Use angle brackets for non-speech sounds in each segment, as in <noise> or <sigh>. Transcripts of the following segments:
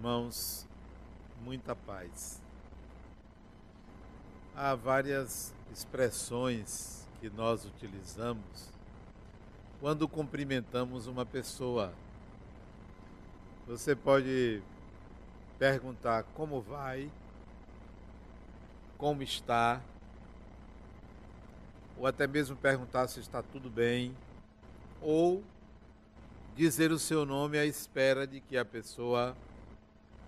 irmãos, muita paz. Há várias expressões que nós utilizamos quando cumprimentamos uma pessoa. Você pode perguntar como vai, como está, ou até mesmo perguntar se está tudo bem, ou dizer o seu nome à espera de que a pessoa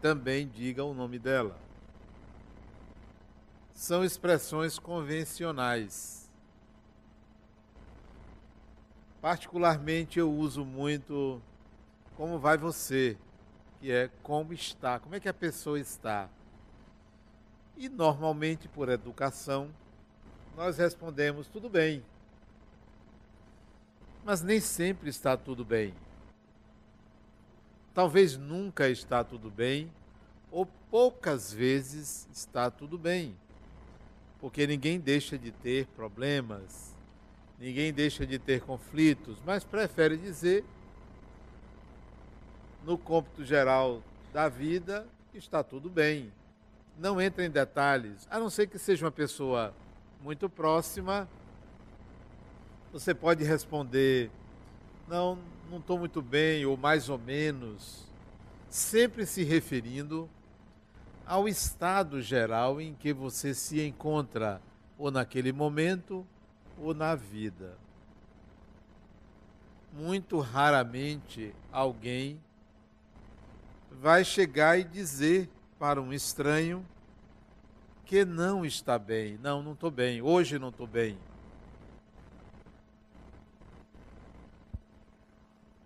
também diga o nome dela. São expressões convencionais. Particularmente eu uso muito como vai você, que é como está, como é que a pessoa está. E normalmente por educação nós respondemos tudo bem. Mas nem sempre está tudo bem talvez nunca está tudo bem, ou poucas vezes está tudo bem. Porque ninguém deixa de ter problemas, ninguém deixa de ter conflitos, mas prefere dizer, no cômputo geral da vida, está tudo bem. Não entra em detalhes, a não ser que seja uma pessoa muito próxima. Você pode responder não, não estou muito bem, ou mais ou menos, sempre se referindo ao estado geral em que você se encontra, ou naquele momento, ou na vida. Muito raramente alguém vai chegar e dizer para um estranho que não está bem. Não, não estou bem. Hoje não estou bem.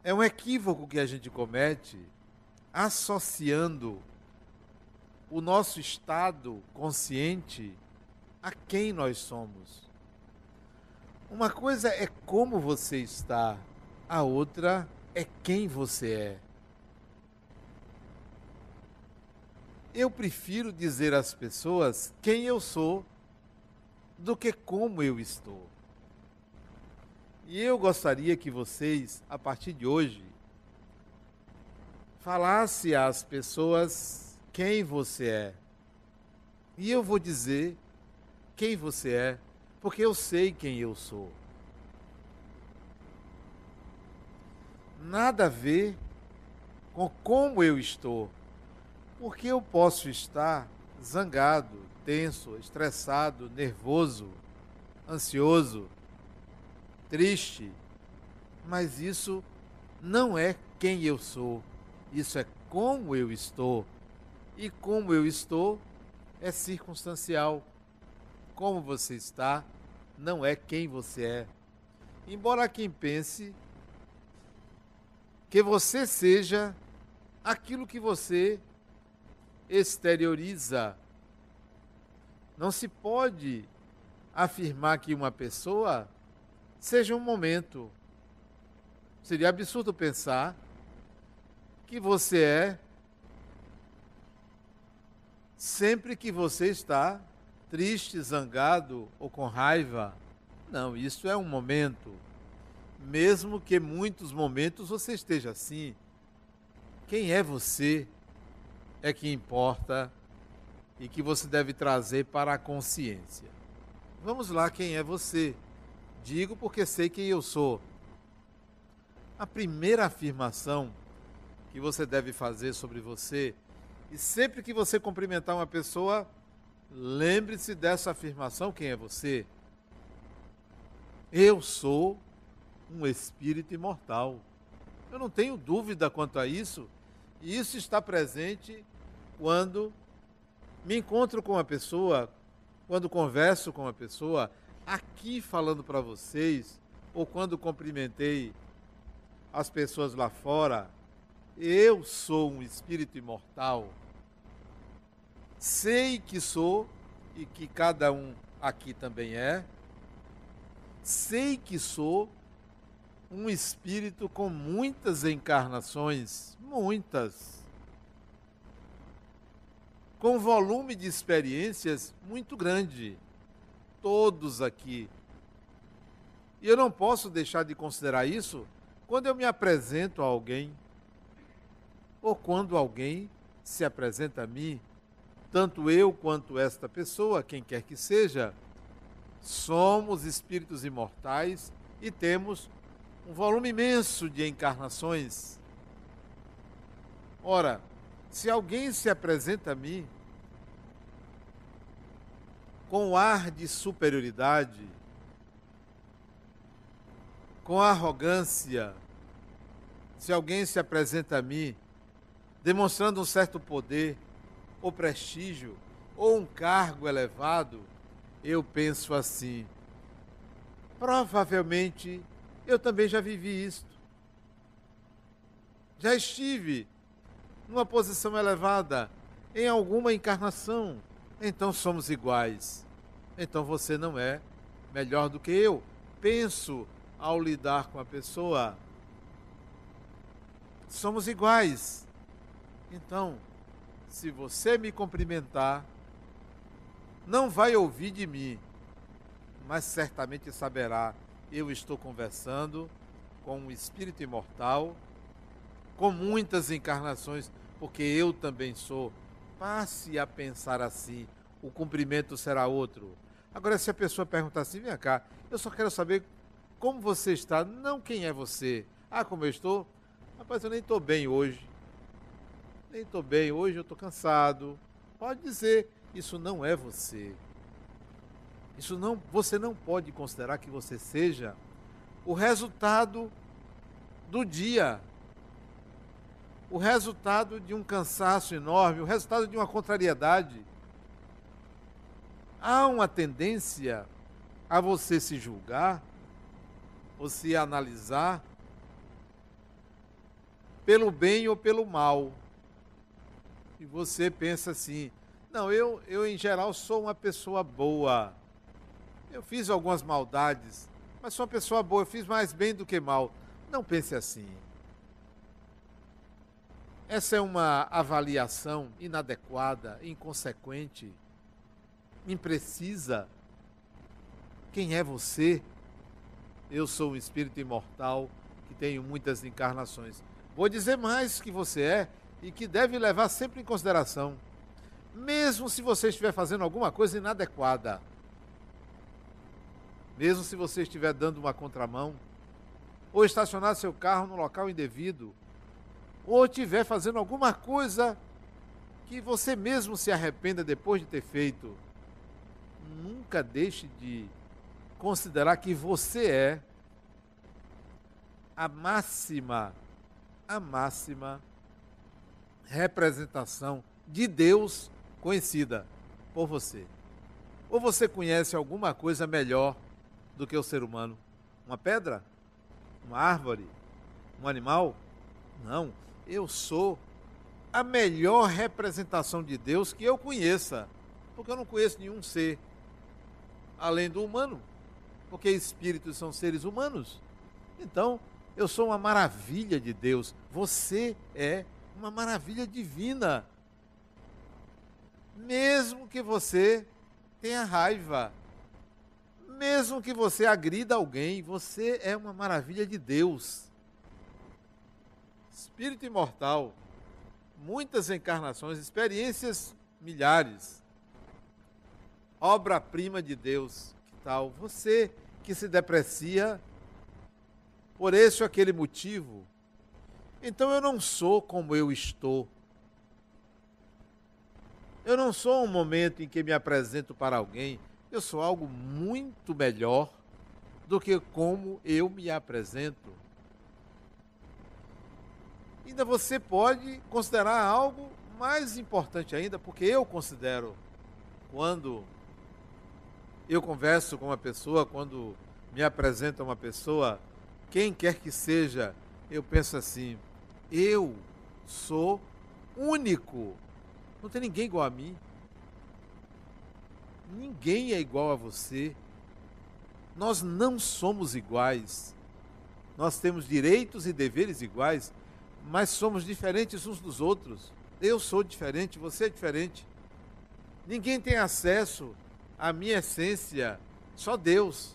É um equívoco que a gente comete associando o nosso estado consciente a quem nós somos. Uma coisa é como você está, a outra é quem você é. Eu prefiro dizer às pessoas quem eu sou do que como eu estou. E eu gostaria que vocês, a partir de hoje, falasse às pessoas quem você é. E eu vou dizer quem você é, porque eu sei quem eu sou. Nada a ver com como eu estou. Porque eu posso estar zangado, tenso, estressado, nervoso, ansioso, triste, mas isso não é quem eu sou, isso é como eu estou. E como eu estou é circunstancial. Como você está não é quem você é. Embora quem pense que você seja aquilo que você exterioriza. Não se pode afirmar que uma pessoa seja um momento. Seria absurdo pensar que você é sempre que você está triste, zangado ou com raiva. Não, isso é um momento. Mesmo que muitos momentos você esteja assim, quem é você é que importa e que você deve trazer para a consciência. Vamos lá, quem é você? Digo porque sei quem eu sou. A primeira afirmação que você deve fazer sobre você, e sempre que você cumprimentar uma pessoa, lembre-se dessa afirmação: quem é você? Eu sou um espírito imortal. Eu não tenho dúvida quanto a isso, e isso está presente quando me encontro com uma pessoa, quando converso com uma pessoa, aqui falando para vocês, ou quando cumprimentei as pessoas lá fora, eu sou um espírito imortal. Sei que sou e que cada um aqui também é. Sei que sou um espírito com muitas encarnações, muitas. Com volume de experiências muito grande todos aqui. E eu não posso deixar de considerar isso quando eu me apresento a alguém ou quando alguém se apresenta a mim, tanto eu quanto esta pessoa, quem quer que seja, somos espíritos imortais e temos um volume imenso de encarnações. Ora, se alguém se apresenta a mim com ar de superioridade, com arrogância, se alguém se apresenta a mim demonstrando um certo poder, ou prestígio, ou um cargo elevado, eu penso assim: provavelmente eu também já vivi isto. Já estive numa posição elevada em alguma encarnação. Então somos iguais. Então você não é melhor do que eu. Penso ao lidar com a pessoa. Somos iguais. Então, se você me cumprimentar, não vai ouvir de mim, mas certamente saberá. Eu estou conversando com um espírito imortal, com muitas encarnações, porque eu também sou. Passe a pensar assim, o cumprimento será outro. Agora, se a pessoa perguntar assim, vem cá, eu só quero saber como você está, não quem é você. Ah, como eu estou? Rapaz, eu nem estou bem hoje. Nem estou bem hoje, eu estou cansado. Pode dizer, isso não é você. Isso não, você não pode considerar que você seja o resultado do dia, o resultado de um cansaço enorme, o resultado de uma contrariedade. Há uma tendência a você se julgar ou se analisar pelo bem ou pelo mal. E você pensa assim: não, eu, eu em geral sou uma pessoa boa. Eu fiz algumas maldades, mas sou uma pessoa boa, eu fiz mais bem do que mal. Não pense assim. Essa é uma avaliação inadequada, inconsequente, imprecisa. Quem é você? Eu sou um espírito imortal que tenho muitas encarnações. Vou dizer mais que você é e que deve levar sempre em consideração, mesmo se você estiver fazendo alguma coisa inadequada, mesmo se você estiver dando uma contramão, ou estacionar seu carro no local indevido, ou estiver fazendo alguma coisa que você mesmo se arrependa depois de ter feito, nunca deixe de considerar que você é a máxima, a máxima representação de Deus conhecida por você. Ou você conhece alguma coisa melhor do que o ser humano? Uma pedra? Uma árvore? Um animal? Não, eu sou a melhor representação de Deus que eu conheça, porque eu não conheço nenhum ser além do humano, porque espíritos são seres humanos. Então, eu sou uma maravilha de Deus. Você é uma maravilha divina. Mesmo que você tenha raiva, mesmo que você agrida alguém, você é uma maravilha de Deus. Espírito imortal, muitas encarnações, experiências milhares. Obra-prima de Deus. Que tal você que se deprecia por esse ou aquele motivo? Então eu não sou como eu estou. Eu não sou um momento em que me apresento para alguém, eu sou algo muito melhor do que como eu me apresento. Ainda você pode considerar algo mais importante ainda, porque eu considero quando eu converso com uma pessoa, quando me apresenta uma pessoa, quem quer que seja, eu penso assim: eu sou único. Não tem ninguém igual a mim. Ninguém é igual a você. Nós não somos iguais. Nós temos direitos e deveres iguais, mas somos diferentes uns dos outros. Eu sou diferente, você é diferente. Ninguém tem acesso à minha essência, só Deus.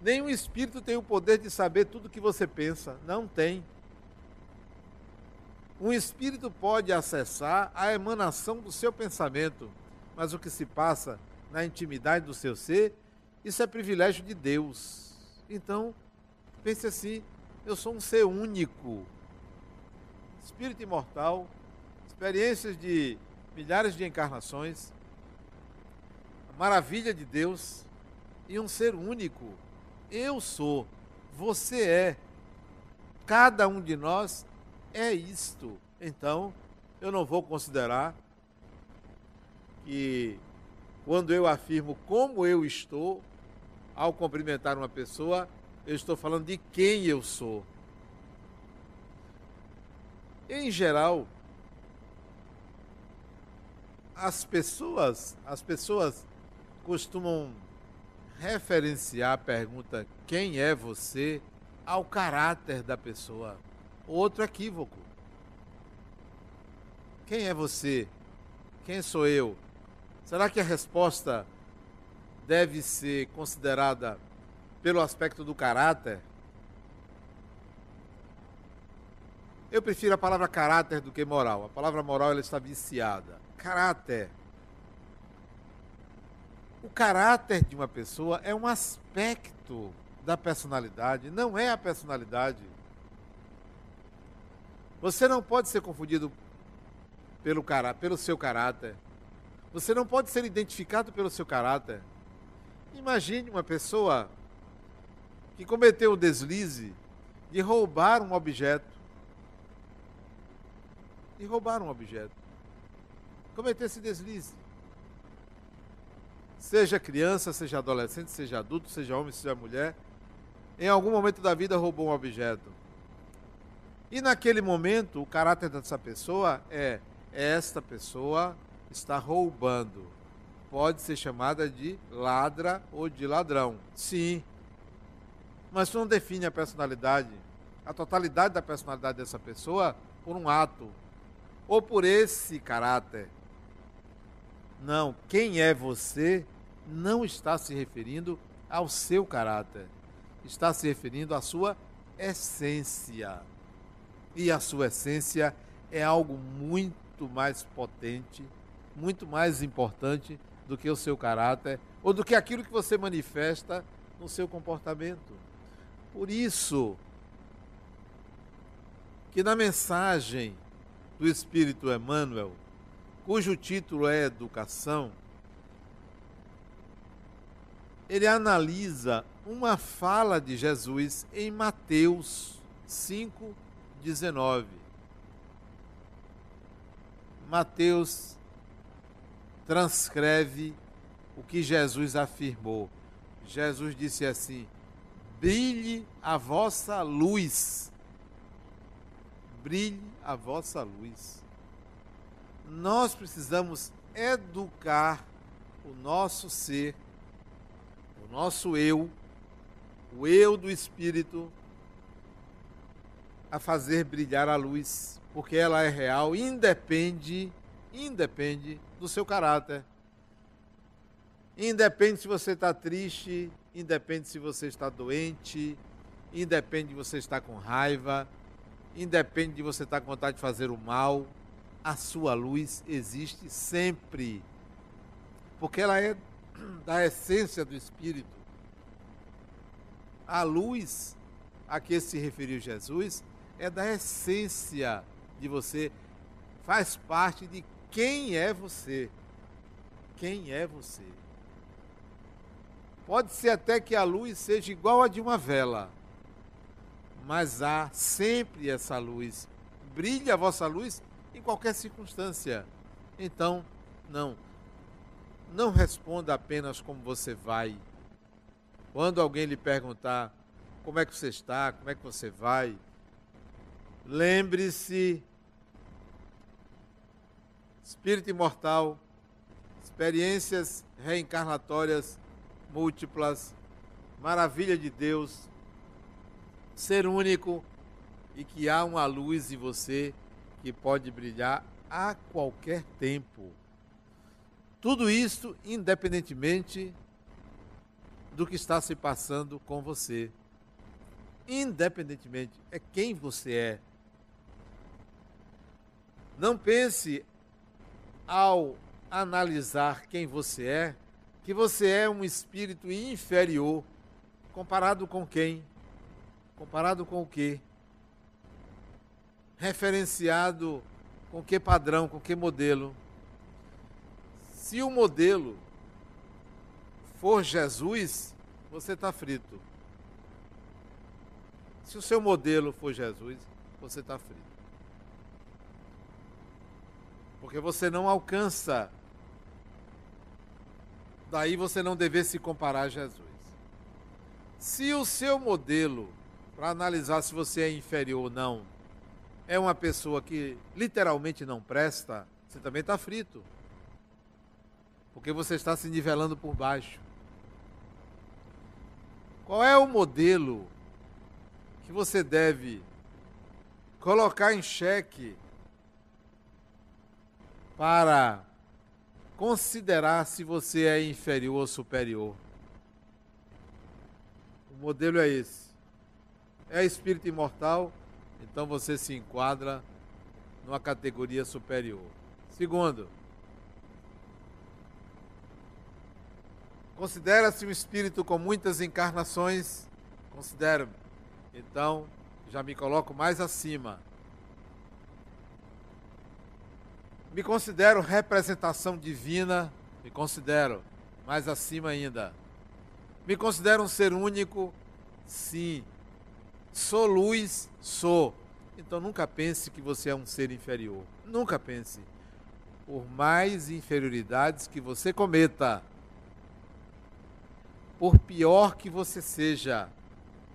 Nenhum espírito tem o poder de saber tudo o que você pensa. Não tem. Um espírito pode acessar a emanação do seu pensamento, mas o que se passa na intimidade do seu ser, isso é privilégio de Deus. Então, pense assim: eu sou um ser único, espírito imortal, experiências de milhares de encarnações, a maravilha de Deus e um ser único. Eu sou, você é, cada um de nós é isto. Então, eu não vou considerar que quando eu afirmo como eu estou, ao cumprimentar uma pessoa, eu estou falando de quem eu sou. Em geral, as pessoas, as pessoas costumam referenciar a pergunta quem é você ao caráter da pessoa. Outro equívoco. Quem é você? Quem sou eu? Será que a resposta deve ser considerada pelo aspecto do caráter? Eu prefiro a palavra caráter do que moral. A palavra moral ela está viciada. Caráter. O caráter de uma pessoa é um aspecto da personalidade, não é a personalidade. Você não pode ser confundido pelo, cara, pelo seu caráter. Você não pode ser identificado pelo seu caráter. Imagine uma pessoa que cometeu o deslize de roubar um objeto. De roubar um objeto. Cometer esse deslize. Seja criança, seja adolescente, seja adulto, seja homem, seja mulher, em algum momento da vida roubou um objeto. E naquele momento, o caráter dessa pessoa é: esta pessoa está roubando. Pode ser chamada de ladra ou de ladrão. Sim. Mas isso não define a personalidade, a totalidade da personalidade dessa pessoa por um ato ou por esse caráter. Não, quem é você não está se referindo ao seu caráter, está se referindo à sua essência e a sua essência é algo muito mais potente, muito mais importante do que o seu caráter ou do que aquilo que você manifesta no seu comportamento. Por isso que na mensagem do Espírito Emmanuel, cujo título é Educação, ele analisa uma fala de Jesus em Mateus 5, 19. Mateus transcreve o que Jesus afirmou. Jesus disse assim: brilhe a vossa luz. Brilhe a vossa luz. Nós precisamos educar o nosso ser, o nosso eu, o eu do espírito, a fazer brilhar a luz, porque ela é real, independe, independe do seu caráter. Independe se você está triste, independe se você está doente, independe de você estar com raiva, independe de você estar com vontade de fazer o mal, a sua luz existe sempre. Porque ela é <clears throat> da essência do Espírito. A luz a que se referiu Jesus é da essência de você, faz parte de quem é você. Quem é você? Pode ser até que a luz seja igual a de uma vela, mas há sempre essa luz. Brilha a vossa luz em qualquer circunstância. Então, não. Não responda apenas como você vai. Quando alguém lhe perguntar como é que você está, como é que você vai, Lembre-se, espírito imortal, experiências reencarnatórias múltiplas, maravilha de Deus, ser único e que há uma luz em você que pode brilhar a qualquer tempo. Tudo isso independentemente do que está se passando com você. Independentemente, é quem você é Não pense ao analisar quem você é, que você é um espírito inferior comparado com quem? Comparado com o quê? Referenciado com que padrão, com que modelo? Se o modelo for Jesus, você está frito. Se o seu modelo for Jesus, você está frito. Porque você não alcança. Daí você não dever se comparar a Jesus. Se o seu modelo, para analisar se você é inferior ou não, é uma pessoa que literalmente não presta, você também está frito. Porque você está se nivelando por baixo. Qual é o modelo que você deve colocar em xeque para considerar se você é inferior ou superior. O modelo é esse. É espírito imortal, então você se enquadra numa categoria superior. Segundo, considera-se um espírito com muitas encarnações? Considero-me. Então, já me coloco mais acima. Me considero representação divina, me considero mais acima ainda. Me considero um ser único, sim. Sou luz, sou. Então nunca pense que você é um ser inferior. Nunca pense. Por mais inferioridades que você cometa, por pior que você seja,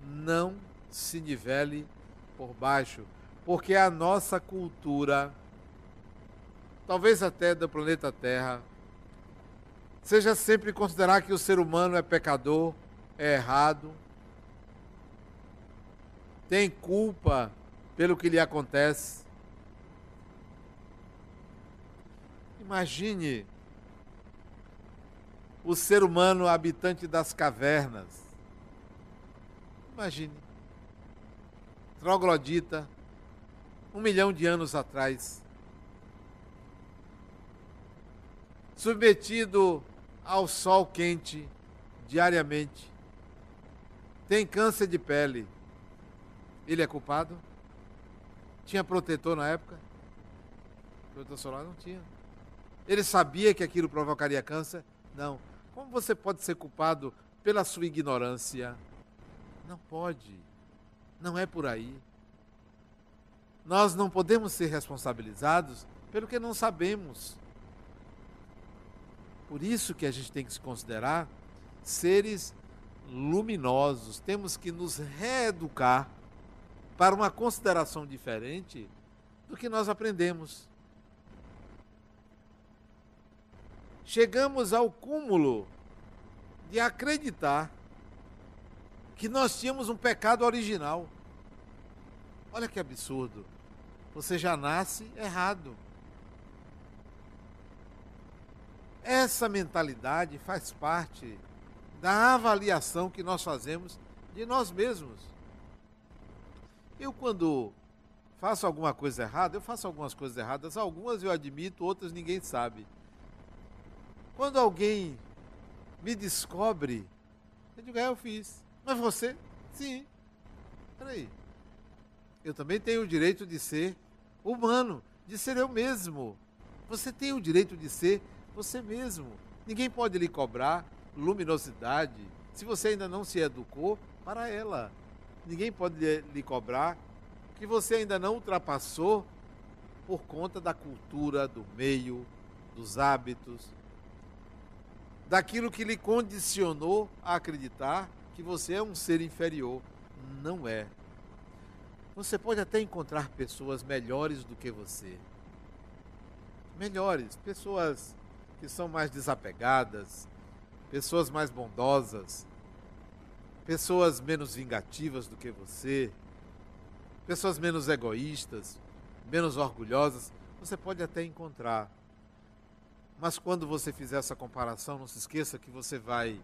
não se nivele por baixo, porque a nossa cultura, talvez até do planeta Terra, seja sempre considerar que o ser humano é pecador, é errado, tem culpa pelo que lhe acontece. Imagine o ser humano habitante das cavernas. Imagine troglodita, um milhão de anos atrás. Submetido ao sol quente diariamente, tem câncer de pele. Ele é culpado? Tinha protetor na época? Protetor solar não tinha. Ele sabia que aquilo provocaria câncer? Não. Como você pode ser culpado pela sua ignorância? Não pode. Não é por aí. Nós não podemos ser responsabilizados pelo que não sabemos. Por isso que a gente tem que se considerar seres luminosos. Temos que nos reeducar para uma consideração diferente do que nós aprendemos. Chegamos ao cúmulo de acreditar que nós tínhamos um pecado original. Olha que absurdo. Você já nasce errado. Essa mentalidade faz parte da avaliação que nós fazemos de nós mesmos. Eu, quando faço alguma coisa errada, eu faço algumas coisas erradas, algumas eu admito, outras ninguém sabe. Quando alguém me descobre, eu digo, é, eu fiz. Mas você? Sim. Peraí. Eu também tenho o direito de ser humano, de ser eu mesmo. Você tem o direito de ser você mesmo. Ninguém pode lhe cobrar luminosidade se você ainda não se educou para ela. Ninguém pode lhe cobrar que você ainda não ultrapassou por conta da cultura, do meio, dos hábitos, daquilo que lhe condicionou a acreditar que você é um ser inferior. Não é. Você pode até encontrar pessoas melhores do que você. Melhores, pessoas que são mais desapegadas, pessoas mais bondosas, pessoas menos vingativas do que você, pessoas menos egoístas, menos orgulhosas, você pode até encontrar. Mas quando você fizer essa comparação, não se esqueça que você vai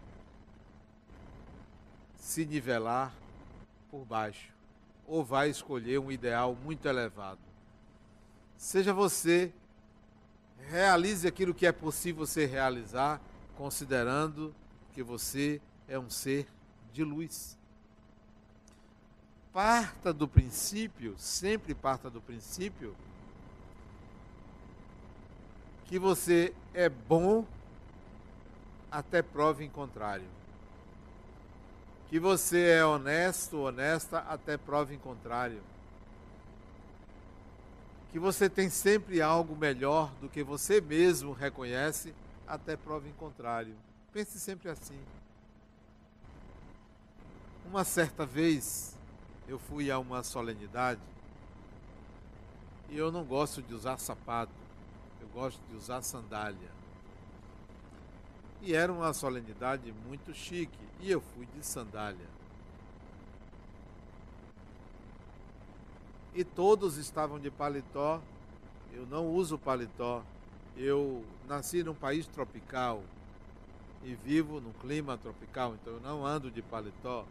se nivelar por baixo ou vai escolher um ideal muito elevado. Seja você, realize aquilo que é possível você realizar, considerando que você é um ser de luz. Parta do princípio, sempre parta do princípio, que você é bom até prova em contrário. Que você é honesto, honesta até prova em contrário. Que você tem sempre algo melhor do que você mesmo reconhece até prova em contrário. Pense sempre assim. Uma certa vez eu fui a uma solenidade e eu não gosto de usar sapato, eu gosto de usar sandália. E era uma solenidade muito chique e eu fui de sandália. E todos estavam de paletó. Eu não uso paletó. Eu nasci num país tropical e vivo num clima tropical, então eu não ando de paletó.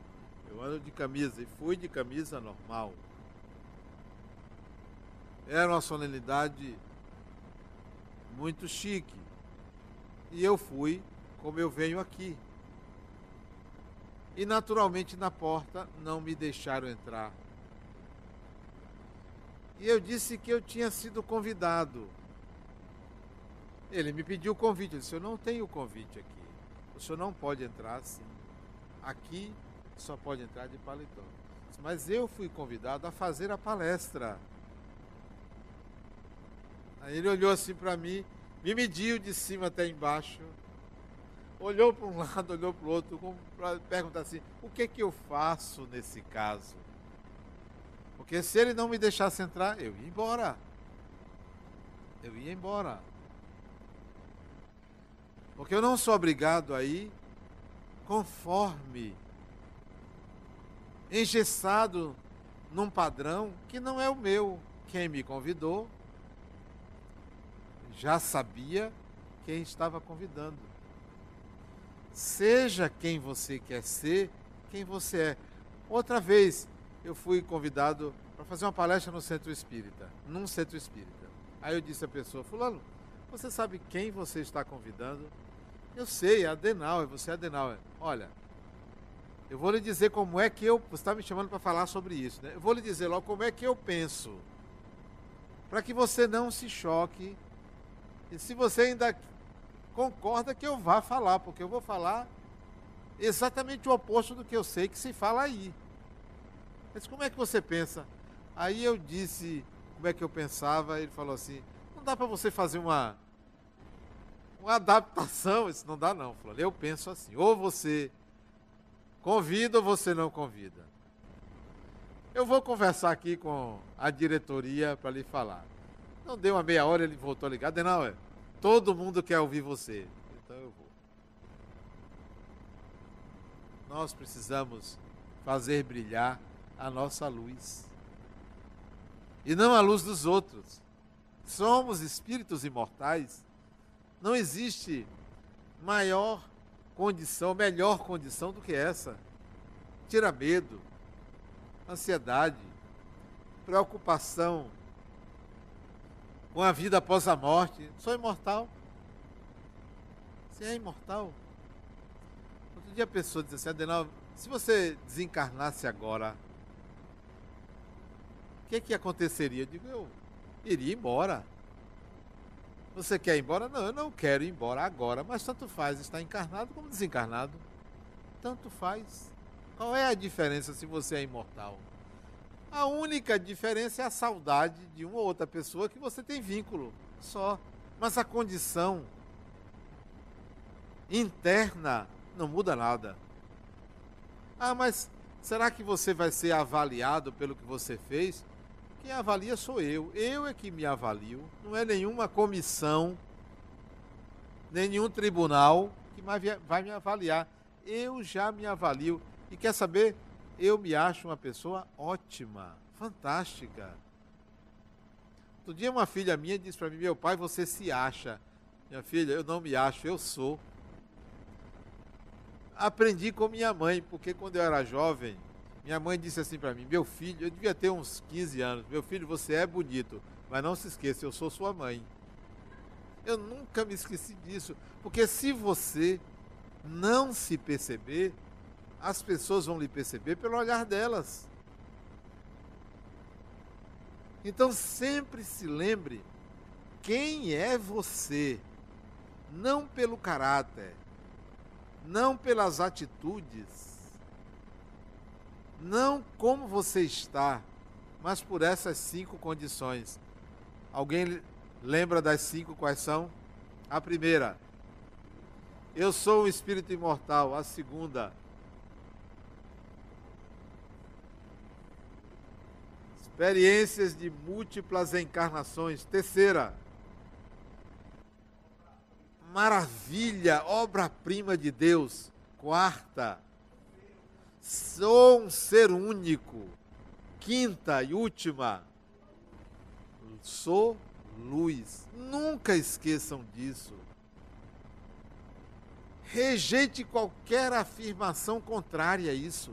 Eu ando de camisa e fui de camisa normal. Era uma solenidade muito chique. E eu fui como eu venho aqui. E naturalmente na porta não me deixaram entrar. E eu disse que eu tinha sido convidado. Ele me pediu o convite. Eu disse: Eu não tenho convite aqui. O senhor não pode entrar assim. Aqui só pode entrar de paletó. Mas eu fui convidado a fazer a palestra. Aí ele olhou assim para mim, me mediu de cima até embaixo, olhou para um <laughs> lado, olhou para o outro, para perguntar assim: o que é que eu faço nesse caso? Porque se ele não me deixasse entrar, eu ia embora. Eu ia embora. Porque eu não sou obrigado a ir conforme engessado num padrão que não é o meu. Quem me convidou já sabia quem estava convidando. Seja quem você quer ser, quem você é. Outra vez eu fui convidado para fazer uma palestra no centro espírita, num centro espírita. Aí eu disse à pessoa, fulano, você sabe quem você está convidando? Eu sei, é Adenauer, você é Adenauer. Olha, eu vou lhe dizer como é que eu. Você está me chamando para falar sobre isso, né? Eu vou lhe dizer logo como é que eu penso. Para que você não se choque. E se você ainda concorda que eu vá falar, porque eu vou falar exatamente o oposto do que eu sei que se fala aí. Mas como é que você pensa? Aí eu disse como é que eu pensava, ele falou assim: não dá para você fazer uma, uma adaptação, isso não dá não. Falou, eu penso assim, ou você Convida ou você não convida? Eu vou conversar aqui com a diretoria para lhe falar. Não deu uma meia hora, ele voltou a ligar. Não, é. Todo mundo quer ouvir você. Então eu vou. Nós precisamos fazer brilhar a nossa luz. E não a luz dos outros. Somos espíritos imortais. Não existe maior condição, melhor condição do que essa. Tira medo, ansiedade, preocupação com a vida após a morte. Sou imortal. Você é imortal. Outro dia a pessoa disse assim, Adenal, se você desencarnasse agora, que, que aconteceria? Eu digo, eu iria embora. Você quer ir embora? Não, eu não quero ir embora agora, mas tanto faz estar encarnado como desencarnado. Tanto faz. Qual é a diferença se você é imortal? A única diferença é a saudade de uma ou outra pessoa que você tem vínculo, só. Mas a condição interna não muda nada. Ah, mas será que você vai ser avaliado pelo que você fez? Quem avalia sou eu. Eu é que me avalio. Não é nenhuma comissão, nenhum tribunal que vai me avaliar. Eu já me avalio. E quer saber? Eu me acho uma pessoa ótima, fantástica. Outro dia uma filha minha disse para mim, meu pai, você se acha. Minha filha, eu não me acho, eu sou. Aprendi com minha mãe, porque quando eu era jovem, minha mãe disse assim para mim: Meu filho, eu devia ter uns 15 anos. Meu filho, você é bonito, Mas não se esqueça, eu sou sua mãe. Eu nunca me esqueci disso. Porque se você não se perceber, as pessoas vão lhe perceber pelo olhar delas. Então sempre se lembre quem é você, não pelo caráter, não pelas atitudes, não como você está, mas por essas cinco condições. Alguém lembra das cinco quais são? A primeira, eu sou um espírito imortal. A segunda, experiências de múltiplas encarnações. Terceira, maravilha, obra-prima de Deus. Quarta, sou um ser único. Quinta e última, sou luz. Nunca esqueçam disso. Rejeite qualquer afirmação contrária a isso.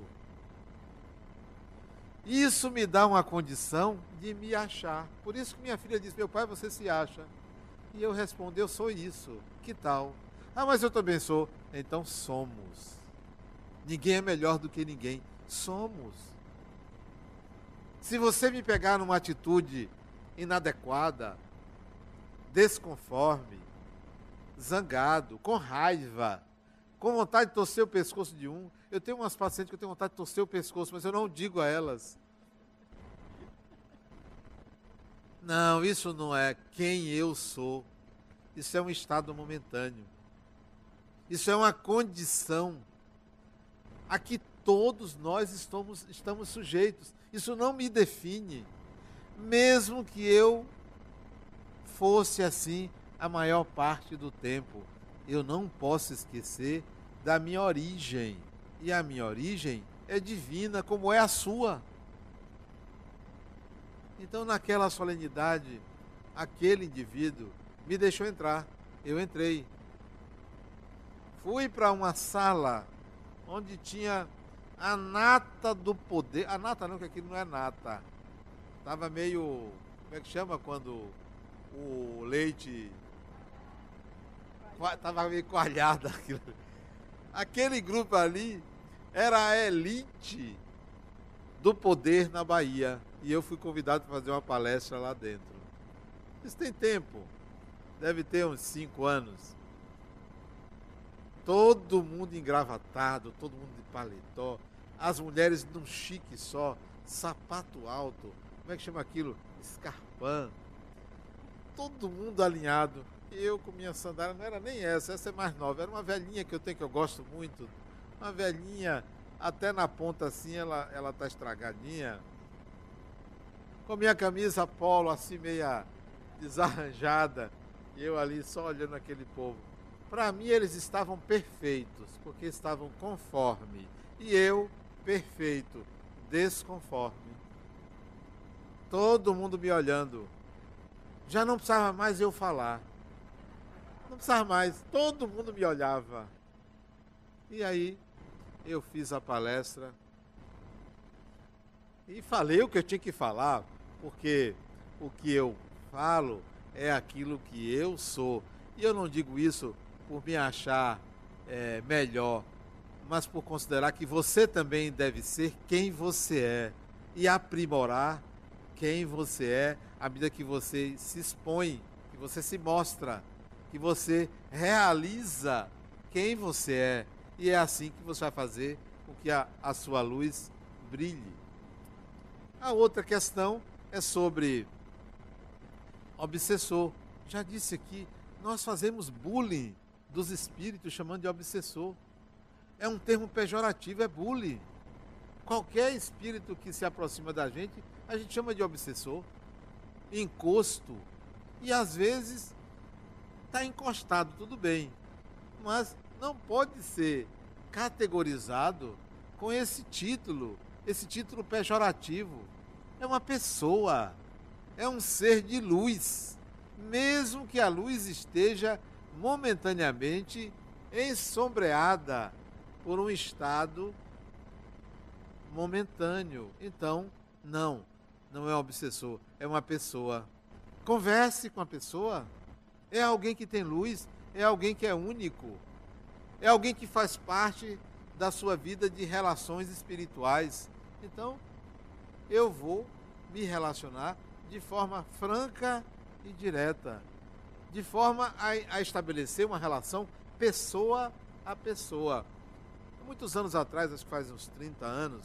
Isso me dá uma condição de me achar. Por isso que minha filha disse: Meu pai, você se acha. E eu respondo: Eu sou isso. Que tal? Ah, mas eu também sou. Então somos. Ninguém é melhor do que ninguém. Somos. Se você me pegar numa atitude inadequada, desconforme, zangado, com raiva, com vontade de torcer o pescoço de um. Eu tenho umas pacientes que eu tenho vontade de torcer o pescoço, mas eu não digo a elas. Não, isso não é quem eu sou. Isso é um estado momentâneo. Isso é uma condição a que todos nós estamos, estamos sujeitos. Isso não me define. Mesmo que eu fosse assim a maior parte do tempo eu não posso esquecer da minha origem. E a minha origem é divina, como é a sua. Então, naquela solenidade, aquele indivíduo me deixou entrar. Eu entrei. Fui para uma sala onde tinha a nata do poder. A nata não, que aquilo não é nata. Tava meio. Como é que chama quando o leite Tava meio coalhado. <laughs> Aquele grupo ali era a elite do poder na Bahia. E eu fui convidado para fazer uma palestra lá dentro. Isso tem tempo. Deve ter uns cinco anos. Todo mundo engravatado, todo mundo de paletó. As mulheres num chique só, sapato alto. Como é que chama aquilo? Escarpão. Todo mundo alinhado eu com minha sandália, não era nem essa, essa é mais nova, era uma velhinha que eu tenho que eu gosto muito. Uma velhinha, até na ponta assim, ela, ela tá estragadinha. Com minha camisa polo assim meia desarranjada, e eu ali só olhando aquele povo. Para mim eles estavam perfeitos, porque estavam conforme, e eu perfeito, desconforme. Todo mundo me olhando. Já não precisava mais eu falar. Não precisava mais, todo mundo me olhava. E aí eu fiz a palestra e falei o que eu tinha que falar, porque o que eu falo é aquilo que eu sou. E eu não digo isso por me achar é, melhor, mas por considerar que você também deve ser quem você é e aprimorar quem você é à medida que você se expõe, que você se mostra que você realiza quem você é. E é assim que você vai fazer com que a, a sua luz brilhe. A outra questão é sobre obsessor. Já disse aqui, nós fazemos bullying dos espíritos chamando de obsessor. É um termo pejorativo, é bullying. Qualquer espírito que se aproxima da gente, a gente chama de obsessor, encosto. E às vezes está encostado, tudo bem. Mas não pode ser categorizado com esse título, esse título pejorativo. É uma pessoa, é um ser de luz, mesmo que a luz esteja momentaneamente ensombreada por um estado momentâneo. Então, não, não é um obsessor, é uma pessoa. Converse com a pessoa. É alguém que tem luz, é alguém que é único, é alguém que faz parte da sua vida de relações espirituais. Então, eu vou me relacionar de forma franca e direta, de forma a, a estabelecer uma relação pessoa a pessoa. Muitos anos atrás, acho que faz uns 30 anos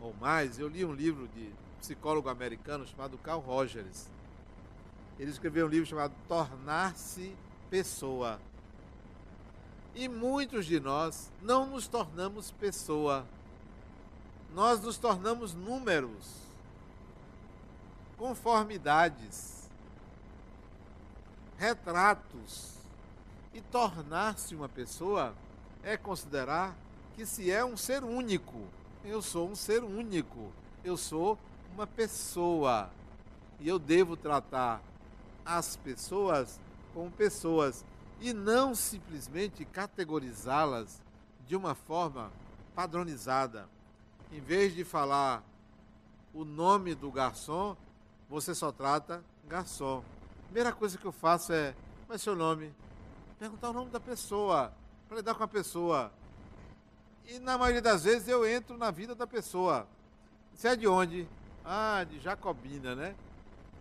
ou mais, eu li um livro de psicólogo americano chamado Carl Rogers. Ele escreveu um livro chamado Tornar-se Pessoa. E muitos de nós não nos tornamos pessoa. Nós nos tornamos números, conformidades, retratos. E tornar-se uma pessoa é considerar que se é um ser único. Eu sou um ser único. Eu sou uma pessoa. E eu devo tratar as pessoas como pessoas e não simplesmente categorizá-las de uma forma padronizada. Em vez de falar o nome do garçom, você só trata garçom. Primeira coisa que eu faço é, qual é seu nome? Perguntar o nome da pessoa, para lidar com a pessoa. E na maioria das vezes eu entro na vida da pessoa. Você é de onde? Ah, de Jacobina, né?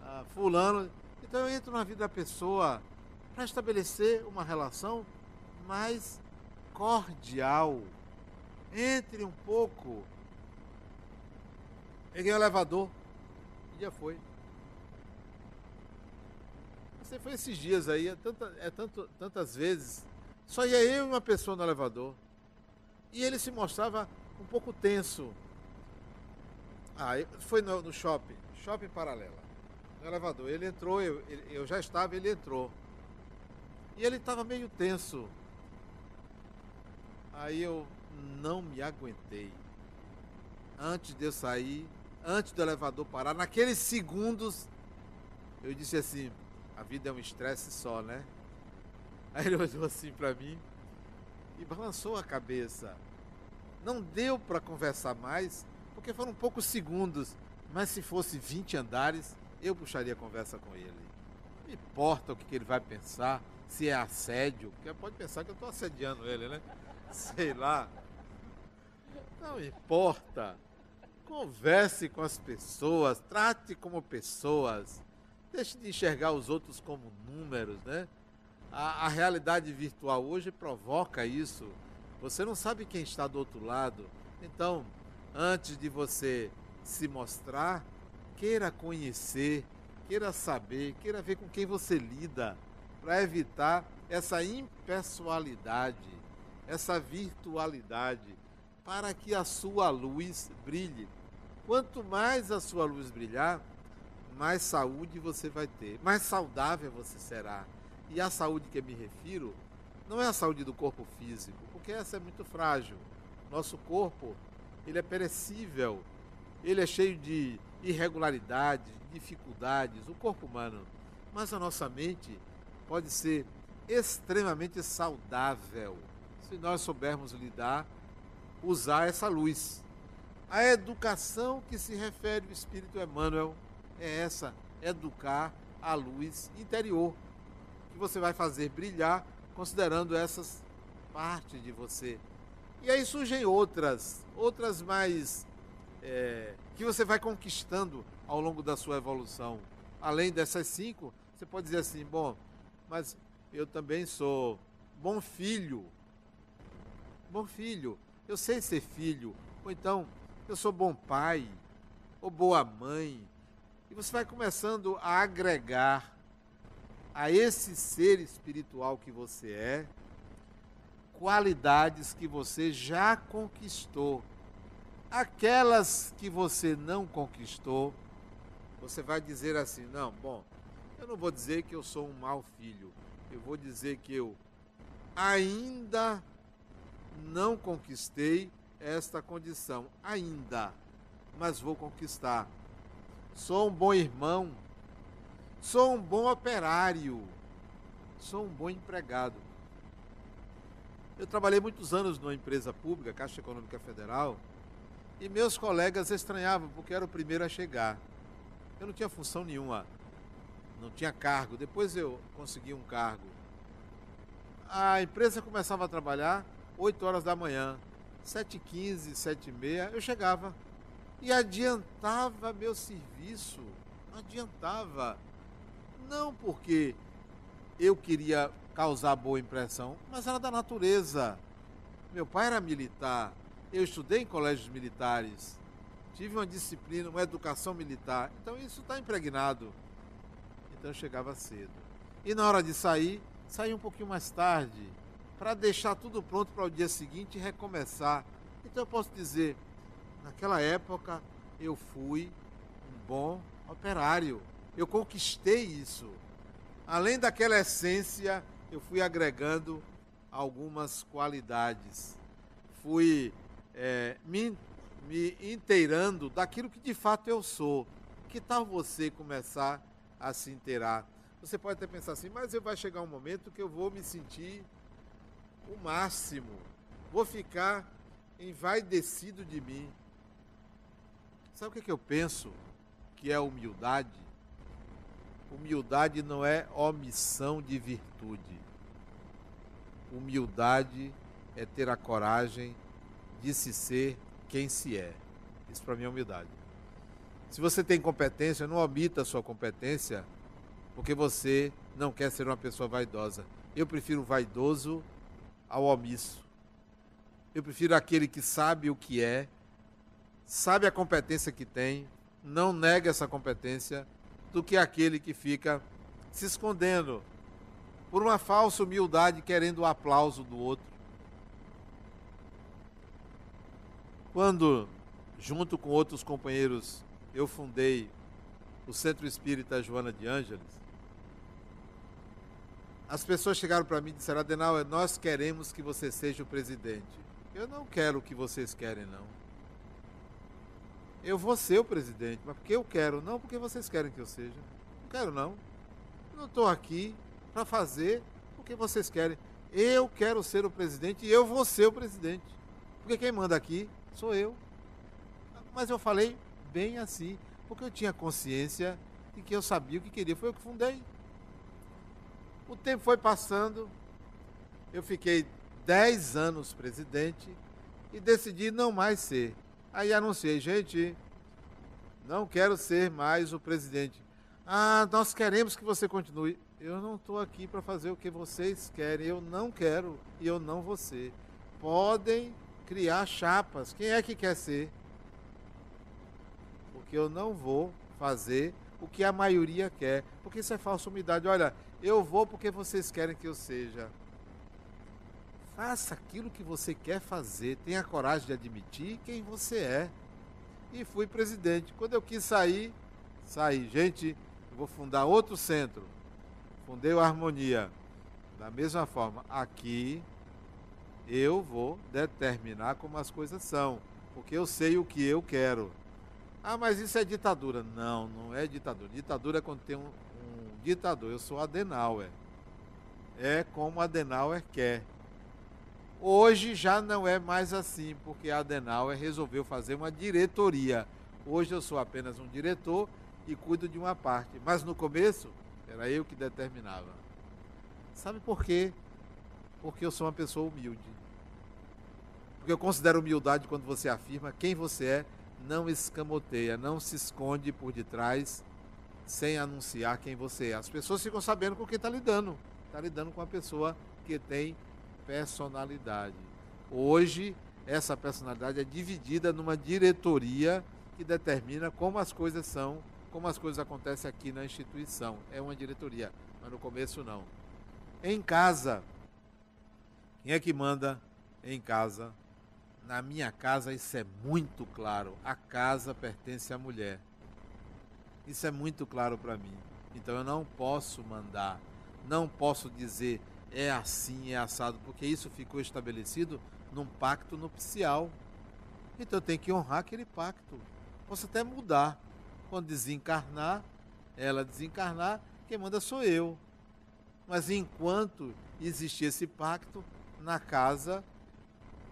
Ah, fulano. Então eu entro na vida da pessoa para estabelecer uma relação mais cordial. Entre um pouco. Peguei o elevador. E já foi. Você foi esses dias aí, é, tanta, é tanto, tantas vezes. Só ia eu e uma pessoa no elevador. E ele se mostrava um pouco tenso. Ah, foi no, no shopping, shopping paralela, no elevador. Ele entrou, eu, eu já estava, ele entrou. E ele estava meio tenso. Aí eu não me aguentei. Antes de eu sair, antes do elevador parar, naqueles segundos, eu disse assim: a vida é um estresse só, né? Aí ele olhou assim para mim e balançou a cabeça. Não deu para conversar mais, porque foram poucos segundos. Mas se fosse 20 andares, eu puxaria a conversa com ele. Não importa o que ele vai pensar, se é assédio, porque pode pensar que eu estou assediando ele, né? <laughs> Sei lá. Não importa. Converse com as pessoas, trate como pessoas. Deixe de enxergar os outros como números, né? A, a realidade virtual hoje provoca isso. Você não sabe quem está do outro lado. Então, antes de você se mostrar, queira conhecer, queira saber, queira ver com quem você lida para evitar essa impessoalidade, essa virtualidade, para que a sua luz brilhe. Quanto mais a sua luz brilhar, mais saúde você vai ter, mais saudável você será. E a saúde que me refiro não é a saúde do corpo físico, porque essa é muito frágil. Nosso corpo, ele é perecível, ele é cheio de irregularidades, dificuldades, o corpo humano. Mas a nossa mente, pode ser extremamente saudável se nós soubermos lidar, usar essa luz. A educação que se refere o Espírito Emmanuel é essa: educar a luz interior, que você vai fazer brilhar considerando essas partes de você. E aí surgem outras, outras mais é, que você vai conquistando ao longo da sua evolução. Além dessas cinco, você pode dizer assim: bom, mas eu também sou bom filho. Bom filho. Eu sei ser filho. Ou então, eu sou bom pai. Ou boa mãe. E você vai começando a agregar a esse ser espiritual que você é qualidades que você já conquistou. Aquelas que você não conquistou, você vai dizer assim: não, bom, eu não vou dizer que eu sou um mau filho. Eu vou dizer que eu ainda não conquistei esta condição. Ainda. Mas vou conquistar. Sou um bom irmão. Sou um bom operário. Sou um bom empregado. Eu trabalhei muitos anos numa empresa pública, Caixa Econômica Federal, e meus colegas estranhavam porque era o primeiro a chegar. Eu não tinha função nenhuma. não tinha cargo. Depois eu consegui um cargo. A empresa começava a trabalhar 8 horas da manhã, 7h15, 7h30, eu chegava e adiantava meu serviço. Adiantava. Não porque eu queria causar boa impressão, mas era da natureza. Meu pai era militar, eu estudei em colégios militares, tive uma disciplina, uma educação militar, então isso está impregnado. Então eu chegava cedo. E na hora de sair, saía um pouquinho mais tarde, para deixar tudo pronto para o dia seguinte e recomeçar. Então eu posso dizer, naquela época eu fui um bom operário. Eu conquistei isso. Além daquela essência, eu fui agregando algumas qualidades. Fui é, me, me inteirando daquilo que de fato eu sou. Que tal você começar a se inteirar? Você pode até pensar assim, mas vai chegar um momento que eu vou me sentir o máximo. Vou ficar envaidecido de mim. Sabe o que, que eu penso que é humildade? Humildade não é omissão de virtude. Humildade é ter a coragem de se ser quem se é. Isso para mim é humildade. Se você tem competência, não omita a sua competência porque você não quer ser uma pessoa vaidosa. Eu prefiro o vaidoso ao omisso. Eu prefiro aquele que sabe o que é, sabe a competência que tem, não nega essa competência, do que aquele que fica se escondendo por uma falsa humildade, querendo o aplauso do outro. Quando, junto com outros companheiros, eu fundei o Centro Espírita Joana de Ângeles, as pessoas chegaram para mim e disseram: Adenauer, nós queremos que você seja o presidente. Eu não quero o que vocês querem, não. Eu vou ser o presidente, mas porque eu quero, não porque vocês querem que eu seja. Não quero, não. Eu não estou aqui para fazer o que vocês querem. Eu quero ser o presidente e eu vou ser o presidente. Porque quem manda aqui sou eu. Mas eu falei bem assim, porque eu tinha consciência de que eu sabia o que queria. Foi eu que fundei. O tempo foi passando, eu fiquei 10 anos presidente e decidi não mais ser. Aí anunciei, gente, não quero ser mais o presidente. Ah, nós queremos que você continue. Eu não estou aqui para fazer o que vocês querem. Eu não quero e eu não vou ser. Podem criar chapas. Quem é que quer ser? Porque eu não vou fazer o que a maioria quer. Porque isso é falsa humildade. Olha, eu vou porque vocês querem que eu seja. Faça aquilo que você quer fazer. Tenha coragem de admitir quem você é. E fui presidente. Quando eu quis sair, saí. Gente, vou fundar outro centro fundei o Harmonia. Da mesma forma, aqui eu vou determinar como as coisas são, porque eu sei o que eu quero. Ah, mas isso é ditadura. Não, não é ditadura. Ditadura é quando tem um, um ditador. Eu sou Adenauer. É como Adenauer quer. Hoje já não é mais assim, porque Adenauer resolveu fazer uma diretoria. Hoje eu sou apenas um diretor e cuido de uma parte. Mas no começo era eu que determinava. Sabe por quê? Porque eu sou uma pessoa humilde. Porque eu considero humildade quando você afirma quem você é, não escamoteia, não se esconde por detrás sem anunciar quem você é. As pessoas ficam sabendo com quem está lidando. Está lidando com uma pessoa que tem personalidade. Hoje, essa personalidade é dividida numa diretoria que determina como as coisas são como as coisas acontecem aqui na instituição. É uma diretoria, mas no começo não. Em casa, quem é que manda em casa? Na minha casa isso é muito claro. A casa pertence à mulher. Isso é muito claro para mim. Então eu não posso mandar, não posso dizer é assim, é assado, porque isso ficou estabelecido num pacto nupcial. Então tenho que honrar aquele pacto. Posso até mudar, quando desencarnar, ela desencarnar, quem manda sou eu. Mas enquanto existir esse pacto na casa,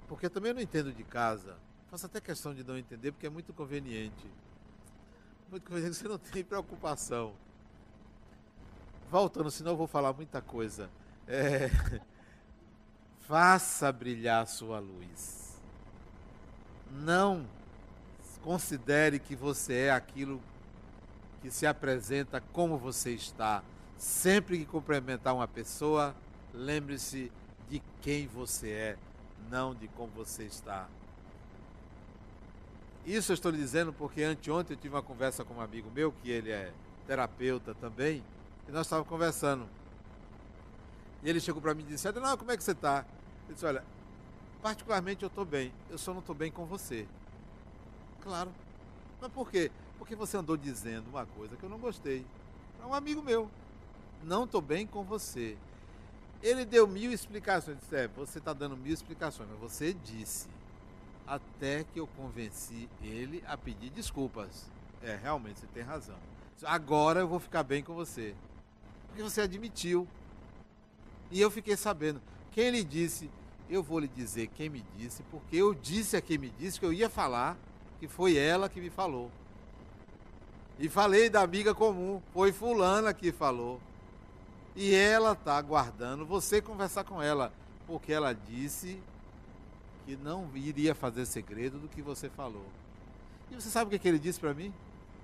porque eu também não entendo de casa, faço até questão de não entender, porque é muito conveniente. Muito conveniente, <laughs> você não tem preocupação. voltando, senão eu vou falar muita coisa. É, <laughs> faça brilhar sua luz. Não considere que você é aquilo que se apresenta como você está. Sempre que cumprimentar uma pessoa, lembre-se de quem você é, não de como você está. Isso eu estou lhe dizendo porque anteontem eu tive uma conversa com um amigo meu, que ele é terapeuta também, e nós estávamos conversando. E ele chegou para mim e disse: Não, como é que você está? Ele disse: Olha, particularmente eu estou bem, eu só não estou bem com você. Claro. Mas por quê? Porque você andou dizendo uma coisa que eu não gostei. É um amigo meu. Não estou bem com você. Ele deu mil explicações. Disse, é, você está dando mil explicações, mas você disse. Até que eu convenci ele a pedir desculpas. É, realmente, você tem razão. Agora eu vou ficar bem com você. Porque você admitiu. E eu fiquei sabendo. Quem lhe disse, eu vou lhe dizer quem me disse, porque eu disse a quem me disse que eu ia falar, que foi ela que me falou. E falei da amiga comum, foi fulana que falou. E ela está aguardando você conversar com ela, porque ela disse que não iria fazer segredo do que você falou. E você sabe o que, que ele disse para mim?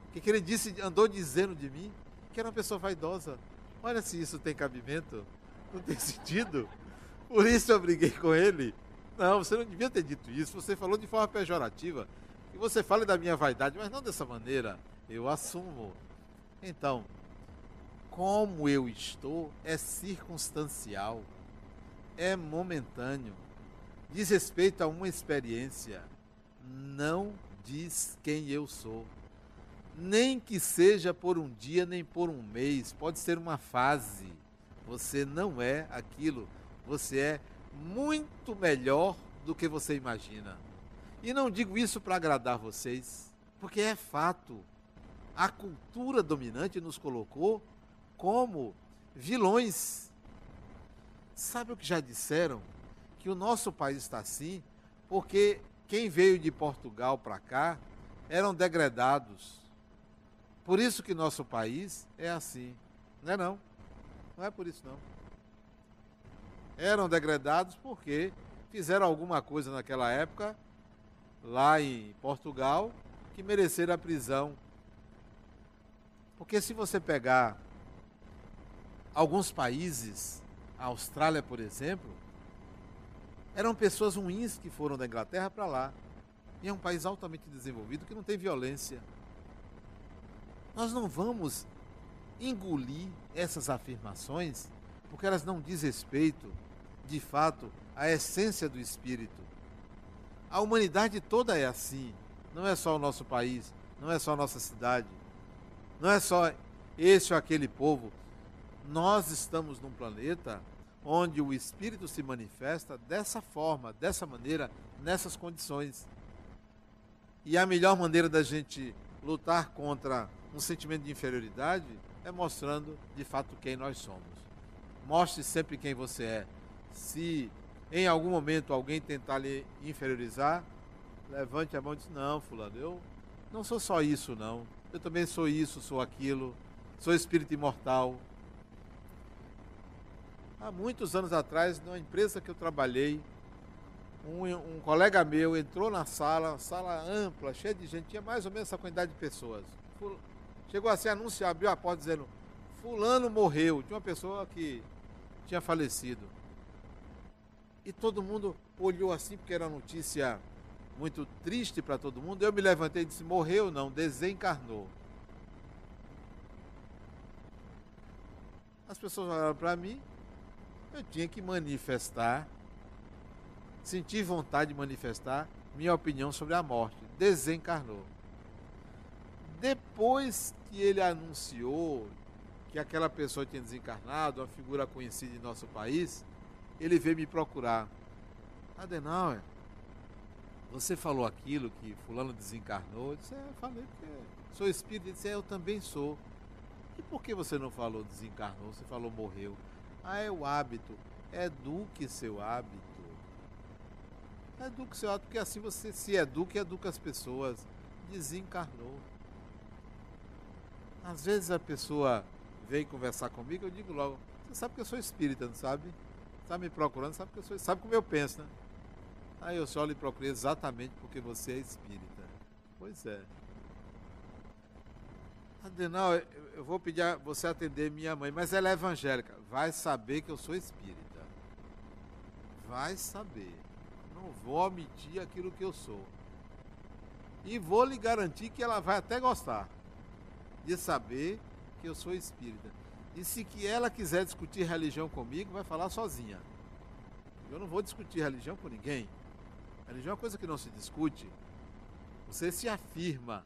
O que, que ele disse, andou dizendo de mim? Que era uma pessoa vaidosa. Olha se isso tem cabimento. Não tem sentido. Por isso eu briguei com ele. Não, você não devia ter dito isso. Você falou de forma pejorativa. E você fala da minha vaidade, mas não dessa maneira. Eu assumo. Então, como eu estou é circunstancial, é momentâneo, diz respeito a uma experiência, não diz quem eu sou. Nem que seja por um dia, nem por um mês, pode ser uma fase. Você não é aquilo, você é muito melhor do que você imagina. E não digo isso para agradar vocês, porque é fato a cultura dominante nos colocou como vilões. Sabe o que já disseram? Que o nosso país está assim porque quem veio de Portugal para cá eram degradados. Por isso que nosso país é assim. Não é não. Não é por isso não. Eram degradados porque fizeram alguma coisa naquela época lá em Portugal que mereceram a prisão porque se você pegar alguns países, a Austrália, por exemplo, eram pessoas ruins que foram da Inglaterra para lá. E é um país altamente desenvolvido que não tem violência. Nós não vamos engolir essas afirmações porque elas não dizem respeito, de fato, à essência do espírito. A humanidade toda é assim. Não é só o nosso país, não é só a nossa cidade. Não é só esse ou aquele povo. Nós estamos num planeta onde o Espírito se manifesta dessa forma, dessa maneira, nessas condições. E a melhor maneira da gente lutar contra um sentimento de inferioridade é mostrando de fato quem nós somos. Mostre sempre quem você é. Se em algum momento alguém tentar lhe inferiorizar, levante a mão e diz: Não, Fulano, eu não sou só isso, não. Eu também sou isso, sou aquilo, sou espírito imortal. Há muitos anos atrás, numa empresa que eu trabalhei, um, um colega meu entrou na sala, sala ampla, cheia de gente, tinha mais ou menos essa quantidade de pessoas. Chegou assim, anúncio, abriu a porta dizendo, fulano morreu. Tinha uma pessoa que tinha falecido. E todo mundo olhou assim, porque era notícia muito triste para todo mundo. Eu me levantei e disse: morreu não, desencarnou. As pessoas olharam para mim, eu tinha que manifestar, sentir vontade de manifestar minha opinião sobre a morte. Desencarnou. Depois que ele anunciou que aquela pessoa tinha desencarnado, uma figura conhecida em nosso país, ele veio me procurar. Adenauer, você falou aquilo que fulano desencarnou? Eu disse, é, eu falei porque sou espírito. Ele disse, é, eu também sou. E por que você não falou desencarnou? Você falou morreu. Ah, é o hábito. Eduque seu hábito. Eduque seu hábito, porque assim você se educa e educa as pessoas. Desencarnou. Às vezes a pessoa vem conversar comigo, eu digo logo, você sabe que eu sou espírita, não sabe? Está me procurando, sabe que eu sou, sabe como eu penso, né? Aí eu só lhe procurei exatamente porque você é espírita. Pois é. Adenal, eu vou pedir a você atender minha mãe, mas ela é evangélica. Vai saber que eu sou espírita. Vai saber. Não vou omitir aquilo que eu sou. E vou lhe garantir que ela vai até gostar de saber que eu sou espírita. E se que ela quiser discutir religião comigo, vai falar sozinha. Eu não vou discutir religião com ninguém. Religião é uma coisa que não se discute. Você se afirma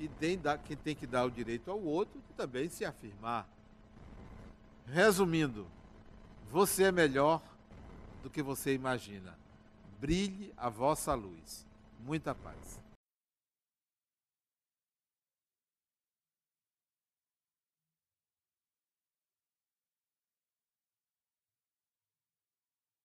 e tem quem tem que dar o direito ao outro também se afirmar. Resumindo, você é melhor do que você imagina. Brilhe a vossa luz. Muita paz.